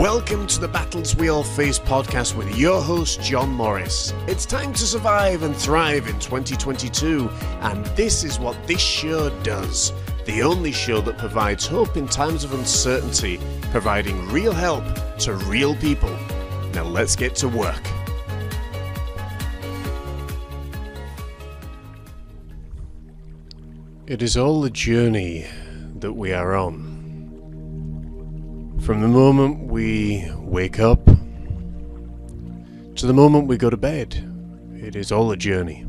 Welcome to the Battles We All Face podcast with your host, John Morris. It's time to survive and thrive in 2022, and this is what this show does. The only show that provides hope in times of uncertainty, providing real help to real people. Now let's get to work. It is all the journey that we are on. From the moment we wake up to the moment we go to bed, it is all a journey.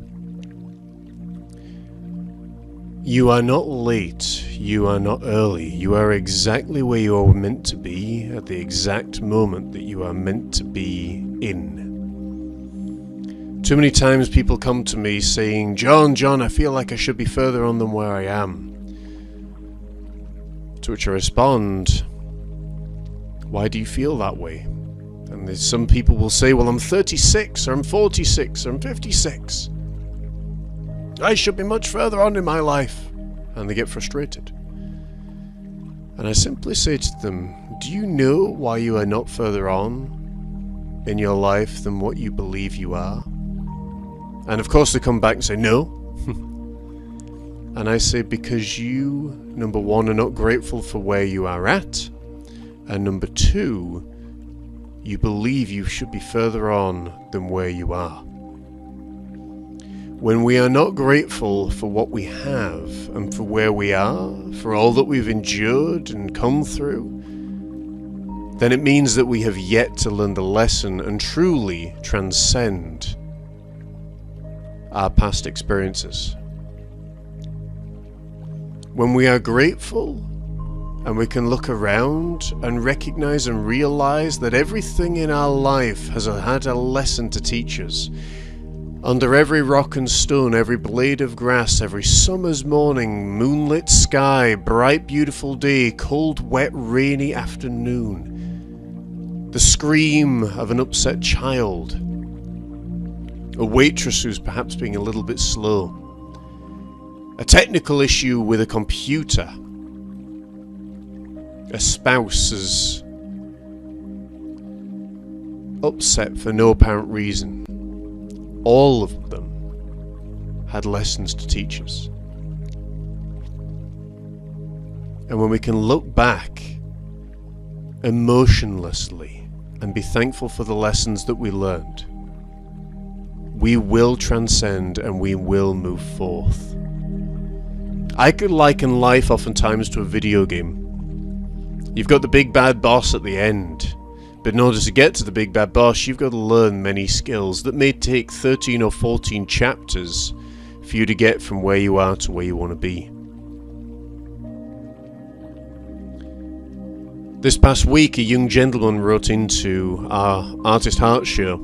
You are not late, you are not early, you are exactly where you are meant to be at the exact moment that you are meant to be in. Too many times people come to me saying, John, John, I feel like I should be further on than where I am. To which I respond, Why do you feel that way? And some people will say, Well, I'm 36, or I'm 46, or I'm 56. I should be much further on in my life. And they get frustrated. And I simply say to them, Do you know why you are not further on in your life than what you believe you are? And of course, they come back and say, No. and I say, Because you, number one, are not grateful for where you are at. And number two, you believe you should be further on than where you are. When we are not grateful for what we have and for where we are, for all that we've endured and come through, then it means that we have yet to learn the lesson and truly transcend our past experiences. When we are grateful and we can look around and recognize and realize that everything in our life has had a lesson to teach us. Under every rock and stone, every blade of grass, every summer's morning, moonlit sky, bright beautiful day, cold, wet, rainy afternoon, the scream of an upset child, a waitress who's perhaps being a little bit slow, a technical issue with a computer, a spouse is upset for no apparent reason. All of them had lessons to teach us. And when we can look back emotionlessly and be thankful for the lessons that we learned, we will transcend and we will move forth. I could liken life oftentimes to a video game. You've got the big bad boss at the end, but in order to get to the big bad boss, you've got to learn many skills that may take 13 or 14 chapters for you to get from where you are to where you want to be. This past week, a young gentleman wrote into our Artist Heart show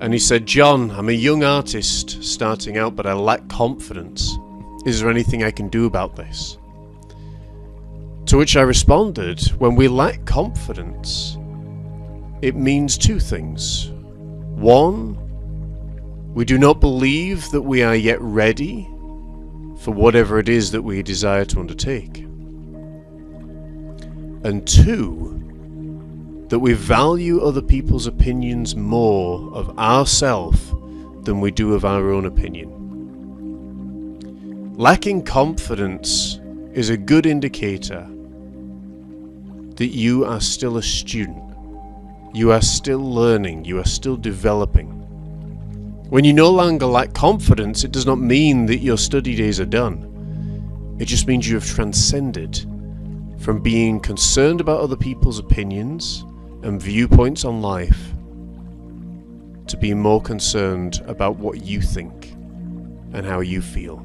and he said, John, I'm a young artist starting out, but I lack confidence. Is there anything I can do about this? To which I responded, when we lack confidence, it means two things. One, we do not believe that we are yet ready for whatever it is that we desire to undertake. And two, that we value other people's opinions more of ourself than we do of our own opinion. Lacking confidence is a good indicator that you are still a student. You are still learning. You are still developing. When you no longer lack confidence, it does not mean that your study days are done. It just means you have transcended from being concerned about other people's opinions and viewpoints on life to being more concerned about what you think and how you feel.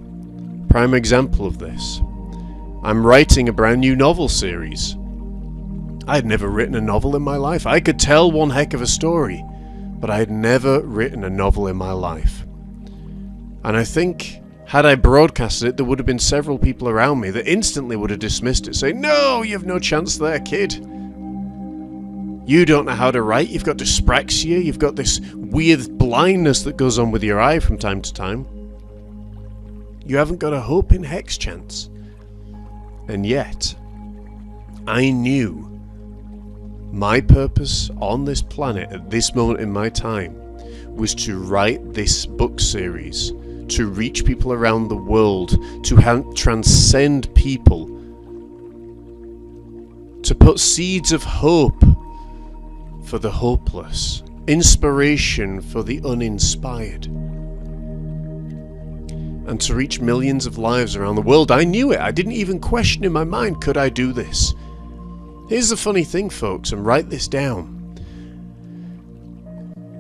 Prime example of this. I'm writing a brand new novel series. I had never written a novel in my life. I could tell one heck of a story, but I had never written a novel in my life. And I think, had I broadcasted it, there would have been several people around me that instantly would have dismissed it, saying, No, you've no chance there, kid. You don't know how to write, you've got dyspraxia, you've got this weird blindness that goes on with your eye from time to time. You haven't got a hope in hex chance. And yet, I knew My purpose on this planet at this moment in my time was to write this book series, to reach people around the world, to ha- transcend people, to put seeds of hope for the hopeless, inspiration for the uninspired, and to reach millions of lives around the world. I knew it. I didn't even question in my mind could I do this? Here's the funny thing, folks, and write this down.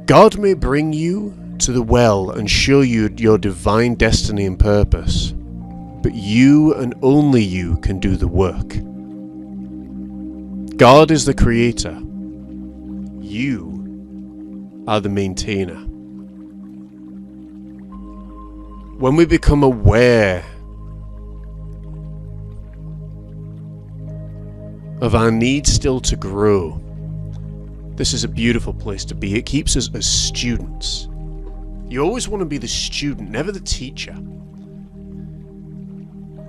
God may bring you to the well and show you your divine destiny and purpose, but you and only you can do the work. God is the creator. You are the maintainer. When we become aware of our need still to grow, this is a beautiful place to be. It keeps us as students. You always want to be the student, never the teacher.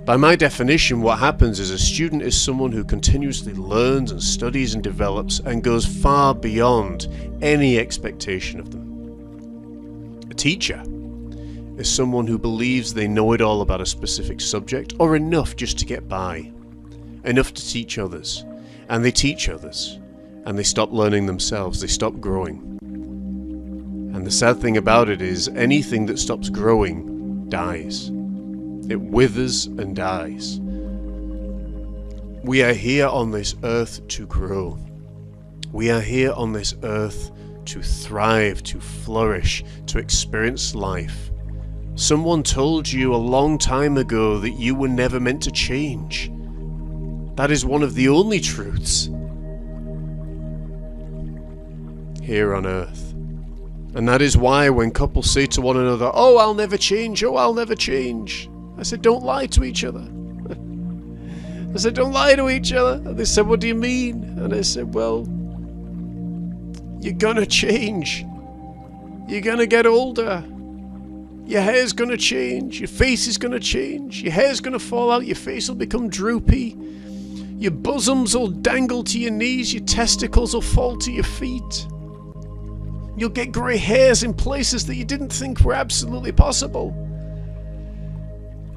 By my definition, what happens is a student is someone who continuously learns and studies and develops and goes far beyond any expectation of them. A teacher is someone who believes they know it all about a specific subject or enough just to get by enough to teach others. And they teach others. And they stop learning themselves, they stop growing. And the sad thing about it is, anything that stops growing dies. It withers and dies. We are here on this earth to grow. We are here on this earth to thrive, to flourish, to experience life. Someone told you a long time ago that you were never meant to change. That is one of the only truths here on earth. And that is why when couples say to one another, Oh, I'll never change, oh, I'll never change, I said, Don't lie to each other. I said, Don't lie to each other. And they said, What do you mean? And I said, Well, you're gonna change. You're gonna get older. Your hair's gonna change. Your face is gonna change. Your hair's gonna fall out. Your face will become droopy. Your bosoms will dangle to your knees. Your testicles will fall to your feet. You'll get grey hairs in places that you didn't think were absolutely possible.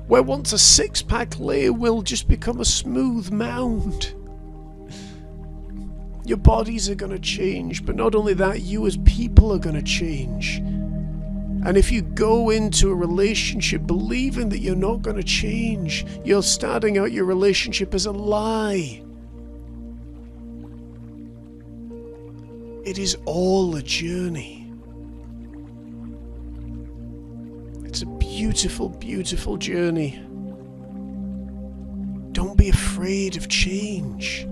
Where once a six pack lay will just become a smooth mound. Your bodies are going to change, but not only that, you as people are going to change. And if you go into a relationship believing that you're not going to change, you're starting out your relationship as a lie. It is all a journey. It's a beautiful, beautiful journey. Don't be afraid of change.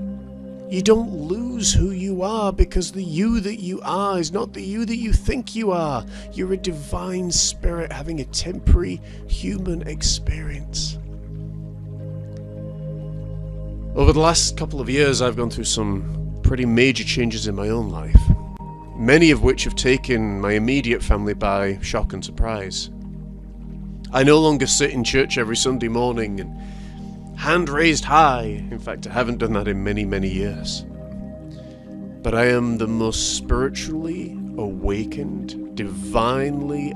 You don't lose who you are because the you that you are is not the you that you think you are. You're a divine spirit having a temporary human experience. Over the last couple of years, I've gone through some pretty major changes in my own life, many of which have taken my immediate family by shock and surprise. I no longer sit in church every Sunday morning and hand raised high. In fact, I haven't done that in many, many years. But I am the most spiritually awakened, divinely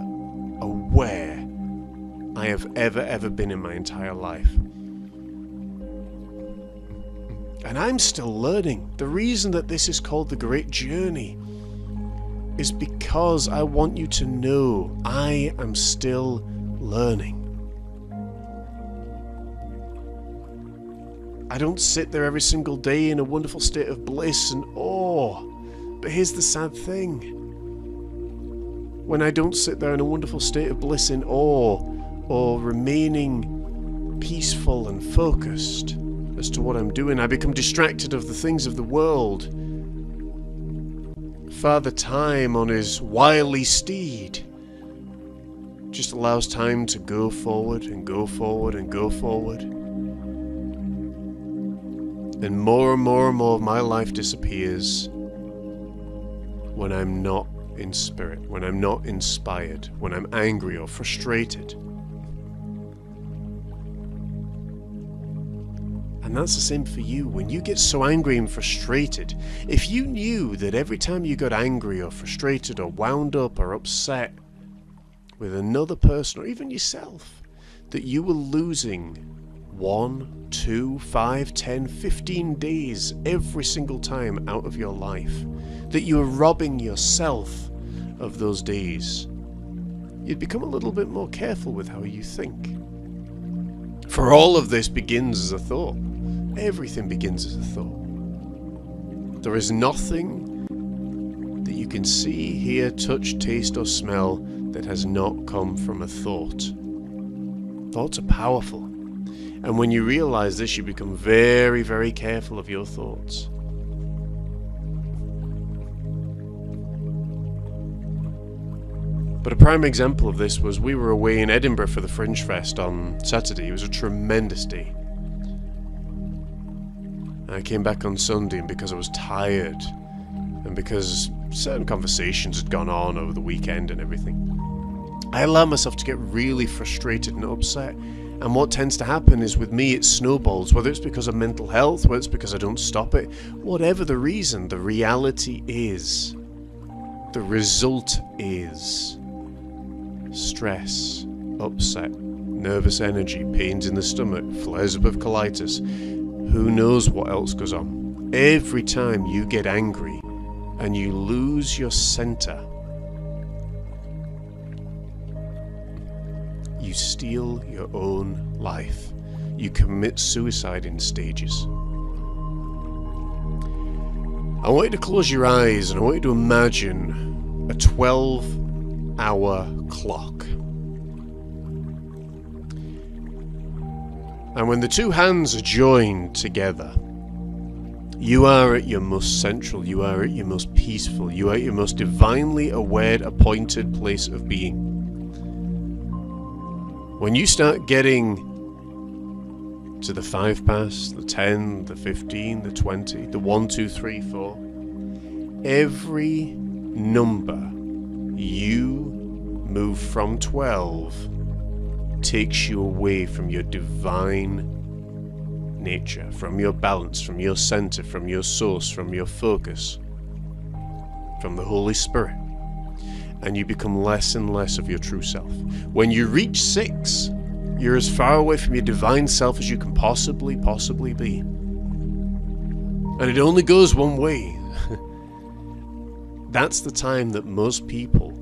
aware I have ever, ever been in my entire life. And I'm still learning. The reason that this is called the Great Journey is because I want you to know I am still learning. I don't sit there every single day in a wonderful state of bliss and awe. But here's the sad thing. When I don't sit there in a wonderful state of bliss and awe, or remaining peaceful and focused as to what I'm doing, I become distracted of the things of the world. Father Time on his wily steed just allows time to go forward and go forward and go forward. And more and more and more of my life disappears when I'm not in spirit, when I'm not inspired, when I'm angry or frustrated. And that's the same for you. When you get so angry and frustrated, if you knew that every time you got angry or frustrated or wound up or upset with another person or even yourself, that you were losing one, two, five, ten, fifteen days every single time out of your life, that you are robbing yourself of those days, you'd become a little bit more careful with how you think. For all of this begins as a thought. Everything begins as a thought. There is nothing that you can see, hear, touch, taste, or smell that has not come from a thought. Thoughts are powerful. And when you realize this, you become very, very careful of your thoughts. But a prime example of this was we were away in Edinburgh for the Fringe Fest on Saturday. It was a tremendous day. I came back on Sunday, and because I was tired, and because certain conversations had gone on over the weekend and everything, I allowed myself to get really frustrated and upset. And what tends to happen is with me, it snowballs, whether it's because of mental health, whether it's because I don't stop it, whatever the reason, the reality is, the result is stress, upset, nervous energy, pains in the stomach, flares up of colitis. Who knows what else goes on? Every time you get angry and you lose your center, you steal your own life. You commit suicide in stages. I want you to close your eyes and I want you to imagine a 12 hour clock. And when the two hands are joined together, you are at your most central, you are at your most peaceful, you are at your most divinely aware, appointed place of being. When you start getting to the 5 past, the 10, the 15, the 20, the 1, 2, 3, 4, every number you move from 12 takes you away from your divine nature, from your balance, from your center, from your source, from your focus, from the Holy Spirit. And you become less and less of your true self. When you reach six, you're as far away from your divine self as you can possibly, possibly be. And it only goes one way. That's the time that most people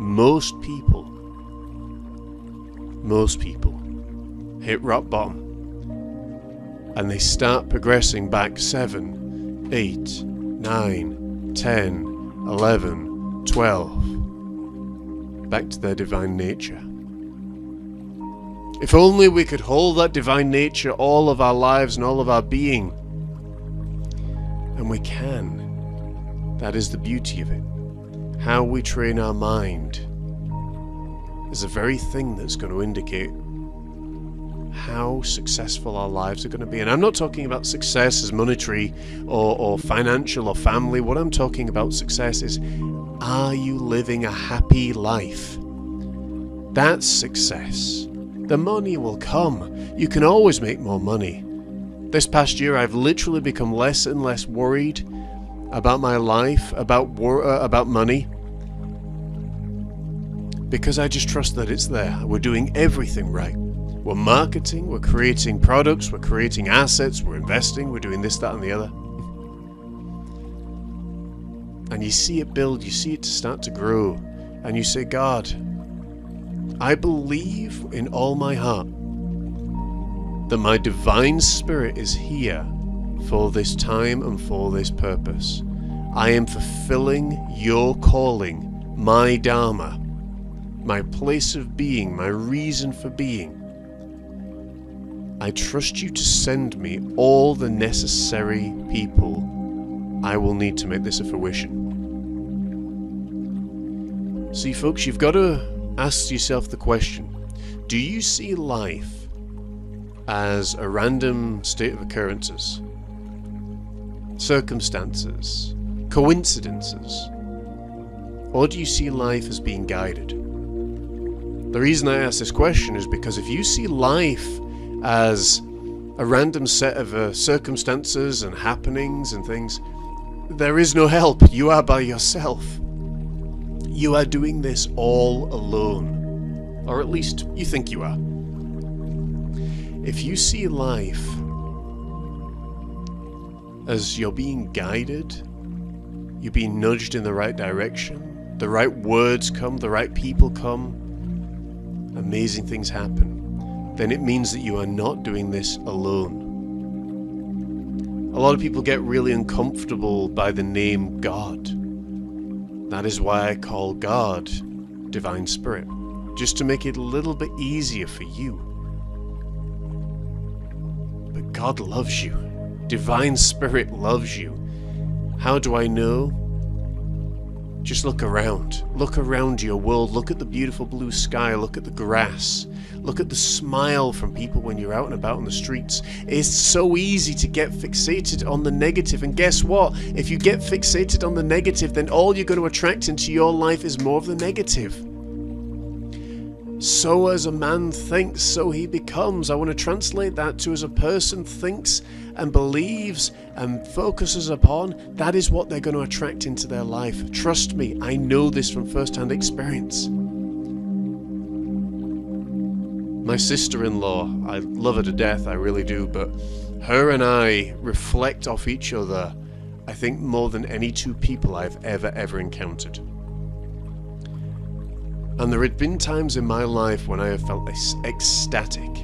most people, most people hit rock bottom and they start progressing back 7, 8, 9, 10, 11, 12, back to their divine nature. If only we could hold that divine nature all of our lives and all of our being. And we can. That is the beauty of it how we train our mind is the very thing that's going to indicate how successful our lives are going to be. And I'm not talking about success as monetary or, or financial or family. What I'm talking about success is are you living a happy life? That's success. The money will come. You can always make more money. This past year, I've literally become less and less worried about my life, about war, uh, about money, because I just trust that it's there. We're doing everything right. We're marketing, we're creating products, we're creating assets, we're investing, we're doing this, that, and the other. And you see it build, you see it start to grow, and you say, God, I believe in all my heart that my divine spirit is here for this time and for this purpose. I am fulfilling your calling, my Dharma, my place of being, my reason for being. I trust you to send me all the necessary people I will need to make this a fruition. See, folks, you've got to ask yourself the question Do you see life as a random state of occurrences? circumstances, coincidences? Or do you see life as being guided? The reason I ask this question is because if you see life as a random set of uh, circumstances and happenings and things. There is no help. You are by yourself. You are doing this all alone. Or at least you think you are. If you see life as you're being guided, you're being nudged in the right direction, the right words come, the right people come, amazing things happen, then it means that you are not doing this alone. A lot of people get really uncomfortable by the name God. That is why I call God Divine Spirit, just to make it a little bit easier for you. But God loves you. Divine Spirit loves you. How do I know? Just look around. Look around your world. Look at the beautiful blue sky. Look at the grass. Look at the smile from people when you're out and about on the streets. It's so easy to get fixated on the negative. And guess what? If you get fixated on the negative, then all you're going to attract into your life is more of the negative. So as a man thinks, so he becomes. I want to translate that to as a person thinks and believes and focuses upon, that is what they're going to attract into their life. Trust me, I know this from first hand experience. My sister in law, I love her to death, I really do, but her and I reflect off each other, I think, more than any two people I've ever, ever encountered. And there had been times in my life when I have felt ecstatic.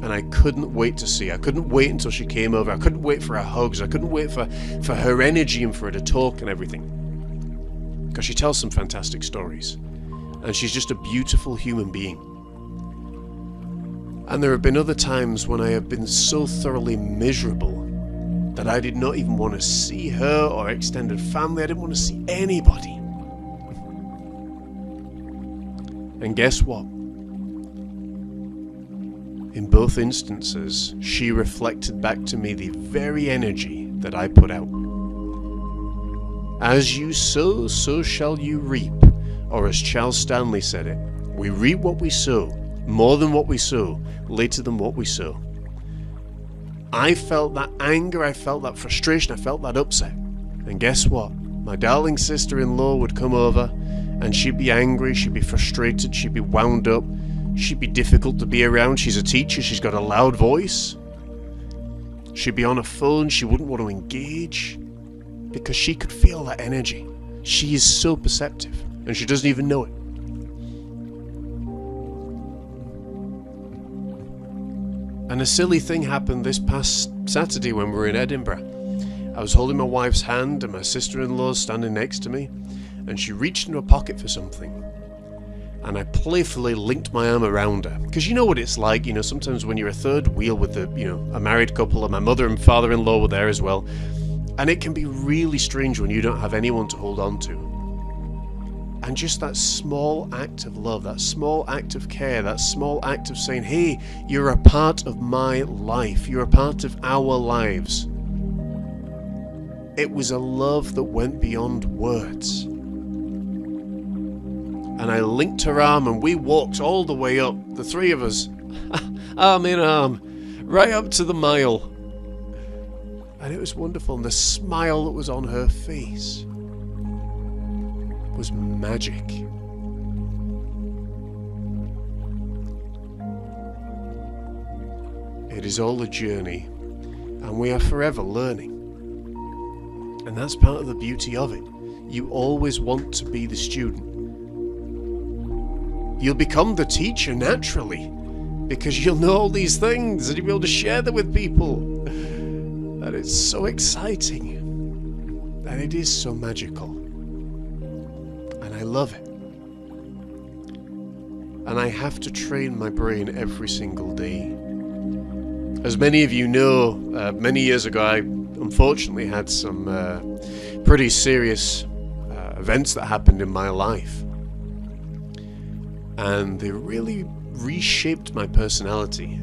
And I couldn't wait to see. I couldn't wait until she came over. I couldn't wait for her hugs. I couldn't wait for, for her energy and for her to talk and everything. Because she tells some fantastic stories. And she's just a beautiful human being. And there have been other times when I have been so thoroughly miserable that I did not even want to see her or extended family. I didn't want to see anybody. And guess what? In both instances, she reflected back to me the very energy that I put out. As you sow, so shall you reap. Or as Charles Stanley said it, we reap what we sow, more than what we sow, later than what we sow. I felt that anger, I felt that frustration, I felt that upset. And guess what? My darling sister in law would come over and she'd be angry, she'd be frustrated, she'd be wound up, she'd be difficult to be around. She's a teacher, she's got a loud voice. She'd be on a phone, she wouldn't want to engage because she could feel that energy. She is so perceptive and she doesn't even know it. And a silly thing happened this past Saturday when we were in Edinburgh. I was holding my wife's hand and my sister in law standing next to me, and she reached into her pocket for something. And I playfully linked my arm around her. Because you know what it's like, you know, sometimes when you're a third wheel with the, you know, a married couple, and my mother and father in law were there as well. And it can be really strange when you don't have anyone to hold on to. And just that small act of love, that small act of care, that small act of saying, hey, you're a part of my life, you're a part of our lives. It was a love that went beyond words and I linked her arm and we walked all the way up, the three of us, arm in arm, right up to the mile. And it was wonderful, and the smile that was on her face was magic. It is all a journey, and we are forever learning. And that's part of the beauty of it. You always want to be the student You'll become the teacher naturally because you'll know all these things and you'll be able to share them with people. And it's so exciting. And it is so magical. And I love it. And I have to train my brain every single day. As many of you know, uh, many years ago I unfortunately had some uh, pretty serious uh, events that happened in my life and they really reshaped my personality.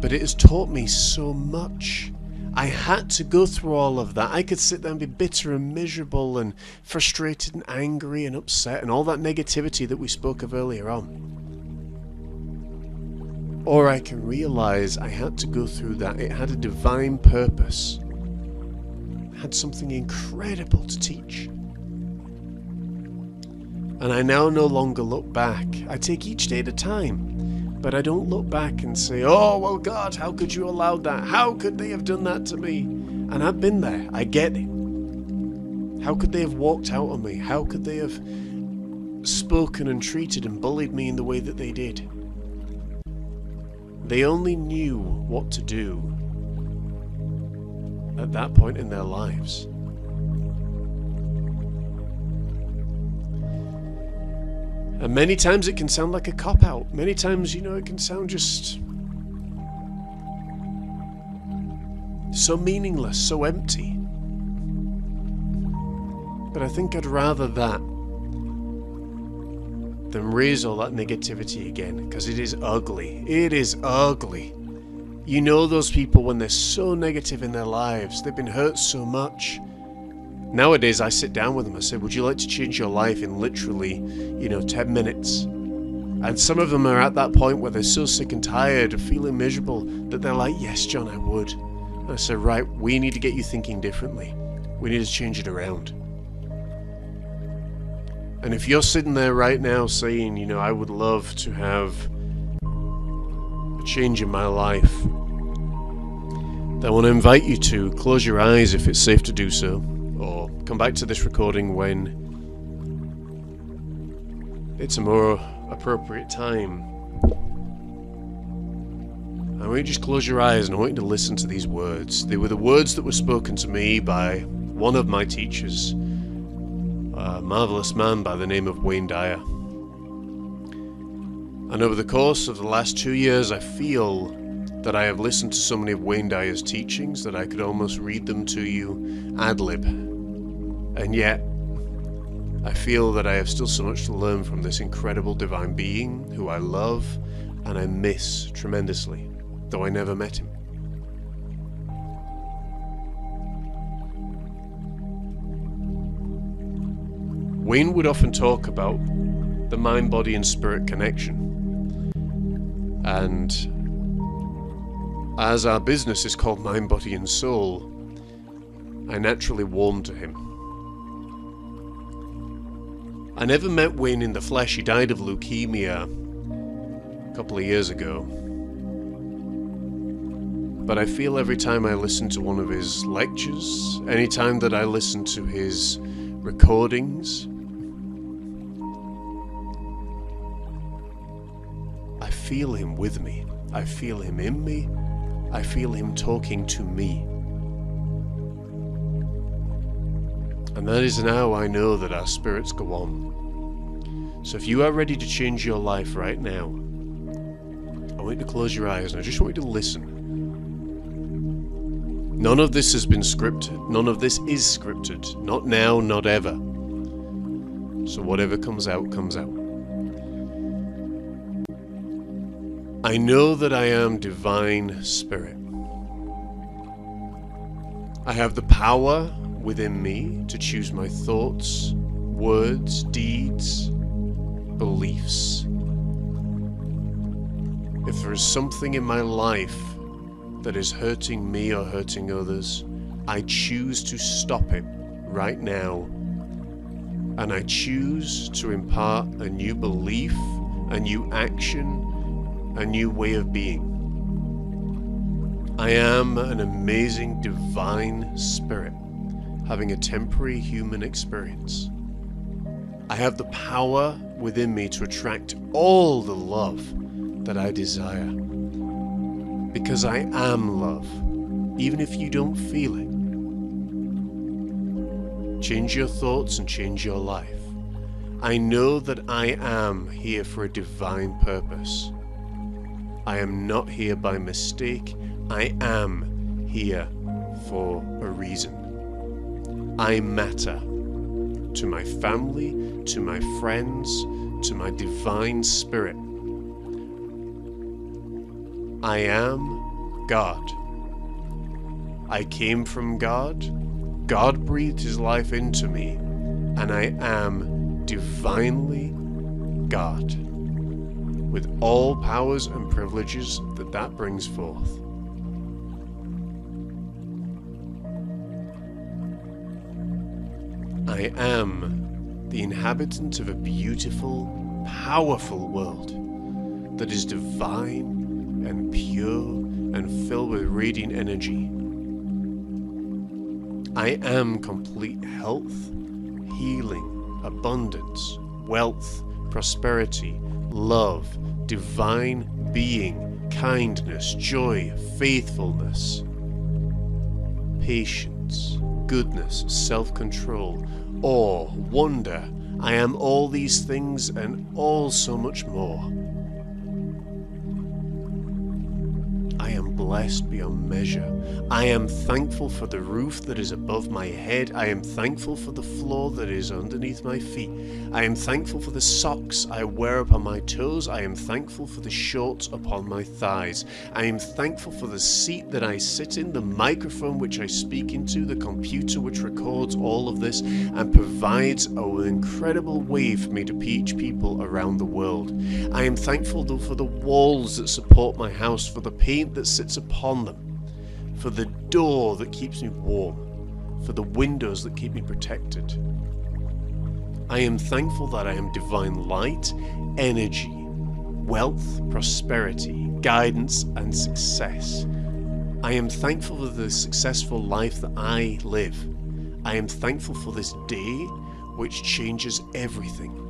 But it has taught me so much. I had to go through all of that. I could sit there and be bitter and miserable and frustrated and angry and upset and all that negativity that we spoke of earlier on. Or I can realize I had to go through that. It had a divine purpose, it had something incredible to teach. And I now no longer look back. I take each day at a time. But I don't look back and say, oh, well, God, how could you allow that? How could they have done that to me? And I've been there. I get it. How could they have walked out on me? How could they have spoken and treated and bullied me in the way that they did? They only knew what to do at that point in their lives. And many times it can sound like a cop out. Many times, you know, it can sound just so meaningless, so empty. But I think I'd rather that than raise all that negativity again, because it is ugly. It is ugly. You know those people when they're so negative in their lives, they've been hurt so much. Nowadays, I sit down with them. I say, Would you like to change your life in literally, you know, 10 minutes? And some of them are at that point where they're so sick and tired of feeling miserable that they're like, Yes, John, I would. And I say, Right, we need to get you thinking differently. We need to change it around. And if you're sitting there right now saying, you know, I would love to have a change in my life, then I want to invite you to close your eyes if it's safe to do so, come back to this recording when it's a more appropriate time. I want you to just close your eyes and I want you to listen to these words. They were the words that were spoken to me by one of my teachers a marvelous man by the name of Wayne Dyer. And over the course of the last two years, I feel that I have listened to so many of Wayne Dyer's teachings that I could almost read them to you ad lib. And yet, I feel that I have still so much to learn from this incredible divine being who I love and I miss tremendously, though I never met him. Wayne would often talk about the mind, body, and spirit connection. And as our business is called Mind, Body, and Soul, I naturally warmed to him. I never met Wayne in the flesh. He died of leukemia a couple of years ago. But I feel every time I listen to one of his lectures, any time that I listen to his recordings, I feel him with me. I feel him in me. I feel him talking to me. And that is now I know that our spirits go on. So if you are ready to change your life right now, I want you to close your eyes and I just want you to listen. None of this has been scripted. None of this is scripted. Not now, not ever. So whatever comes out, comes out. I know that I am divine spirit. I have the power within me to choose my thoughts, words, deeds, beliefs. If there is something in my life that is hurting me or hurting others, I choose to stop it right now. And I choose to impart a new belief, a new action, a new way of being. I am an amazing divine spirit having a temporary human experience. I have the power within me to attract all the love that I desire. Because I am love, even if you don't feel it. Change your thoughts and change your life. I know that I am here for a divine purpose. I am not here by mistake. I am here for a reason. I matter to my family, to my friends, to my divine spirit. I am God. I came from God. God breathed his life into me, and I am divinely God. with all powers and privileges that that brings forth. I am the inhabitant of a beautiful, powerful world that is divine and pure and filled with radiant energy. I am complete health, healing, abundance, wealth, prosperity, love, divine being, kindness, joy, faithfulness, patience, goodness, self control, awe, wonder. I am all these things and all so much more. I am blessed beyond measure. I am thankful for the roof that is above my head. I am thankful for the floor that is underneath my feet. I am thankful for the socks I wear upon my toes. I am thankful for the shorts upon my thighs. I am thankful for the seat that I sit in, the microphone which I speak into, the computer which records all of this and provides an incredible way for me to teach people around the world. I am thankful though for the walls that support my house, for the paint that sits upon them for the door that keeps me warm, for the windows that keep me protected. I am thankful that I am divine light, energy, wealth, prosperity, guidance, and success. I am thankful for the successful life that I live. I am thankful for this day which changes everything.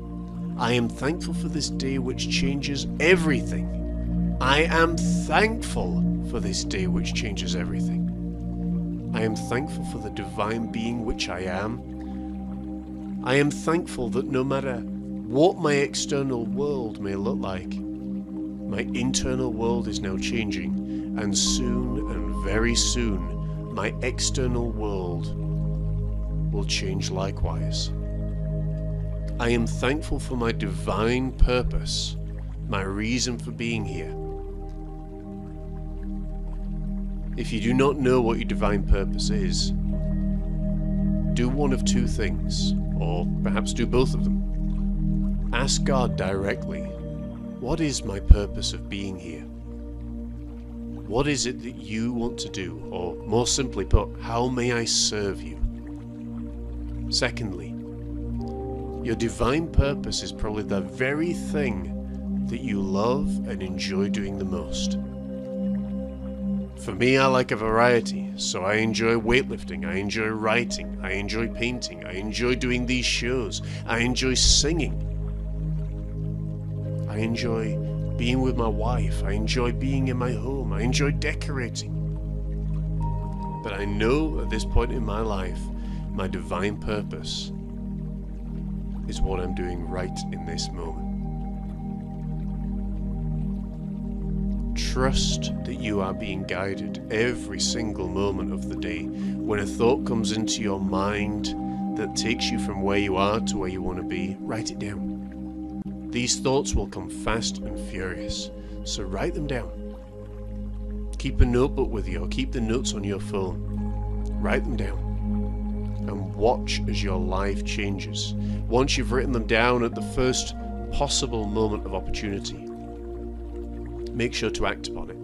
I am thankful for this day which changes everything. I am thankful for this day which changes everything. I am thankful for the divine being which I am. I am thankful that no matter what my external world may look like, my internal world is now changing, and soon and very soon, my external world will change likewise. I am thankful for my divine purpose, my reason for being here. If you do not know what your divine purpose is, do one of two things, or perhaps do both of them. Ask God directly, What is my purpose of being here? What is it that you want to do? Or more simply put, how may I serve you? Secondly, your divine purpose is probably the very thing that you love and enjoy doing the most. For me, I like a variety, so I enjoy weightlifting, I enjoy writing, I enjoy painting, I enjoy doing these shows, I enjoy singing. I enjoy being with my wife, I enjoy being in my home, I enjoy decorating. But I know at this point in my life, my divine purpose is what I'm doing right in this moment. Trust that you are being guided every single moment of the day. When a thought comes into your mind that takes you from where you are to where you want to be, write it down. These thoughts will come fast and furious, so write them down. Keep a notebook with you or keep the notes on your phone. Write them down and watch as your life changes. Once you've written them down at the first possible moment of opportunity, make sure to act upon it.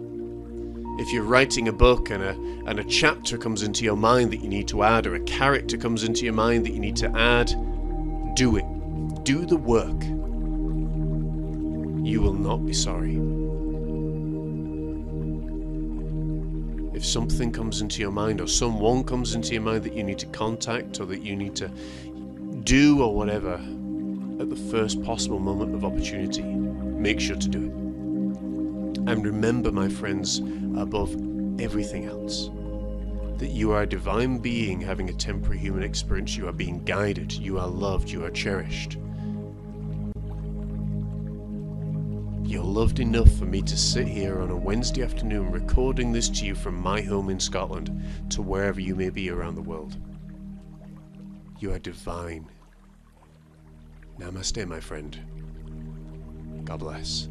If you're writing a book and a, and a chapter comes into your mind that you need to add, or a character comes into your mind that you need to add, do it. Do the work. You will not be sorry. If something comes into your mind, or someone comes into your mind that you need to contact, or that you need to do, or whatever, at the first possible moment of opportunity, make sure to do it. And remember, my friends, above everything else, that you are a divine being having a temporary human experience. You are being guided, you are loved, you are cherished. You're loved enough for me to sit here on a Wednesday afternoon recording this to you from my home in Scotland to wherever you may be around the world. You are divine. Namaste, my friend. God bless.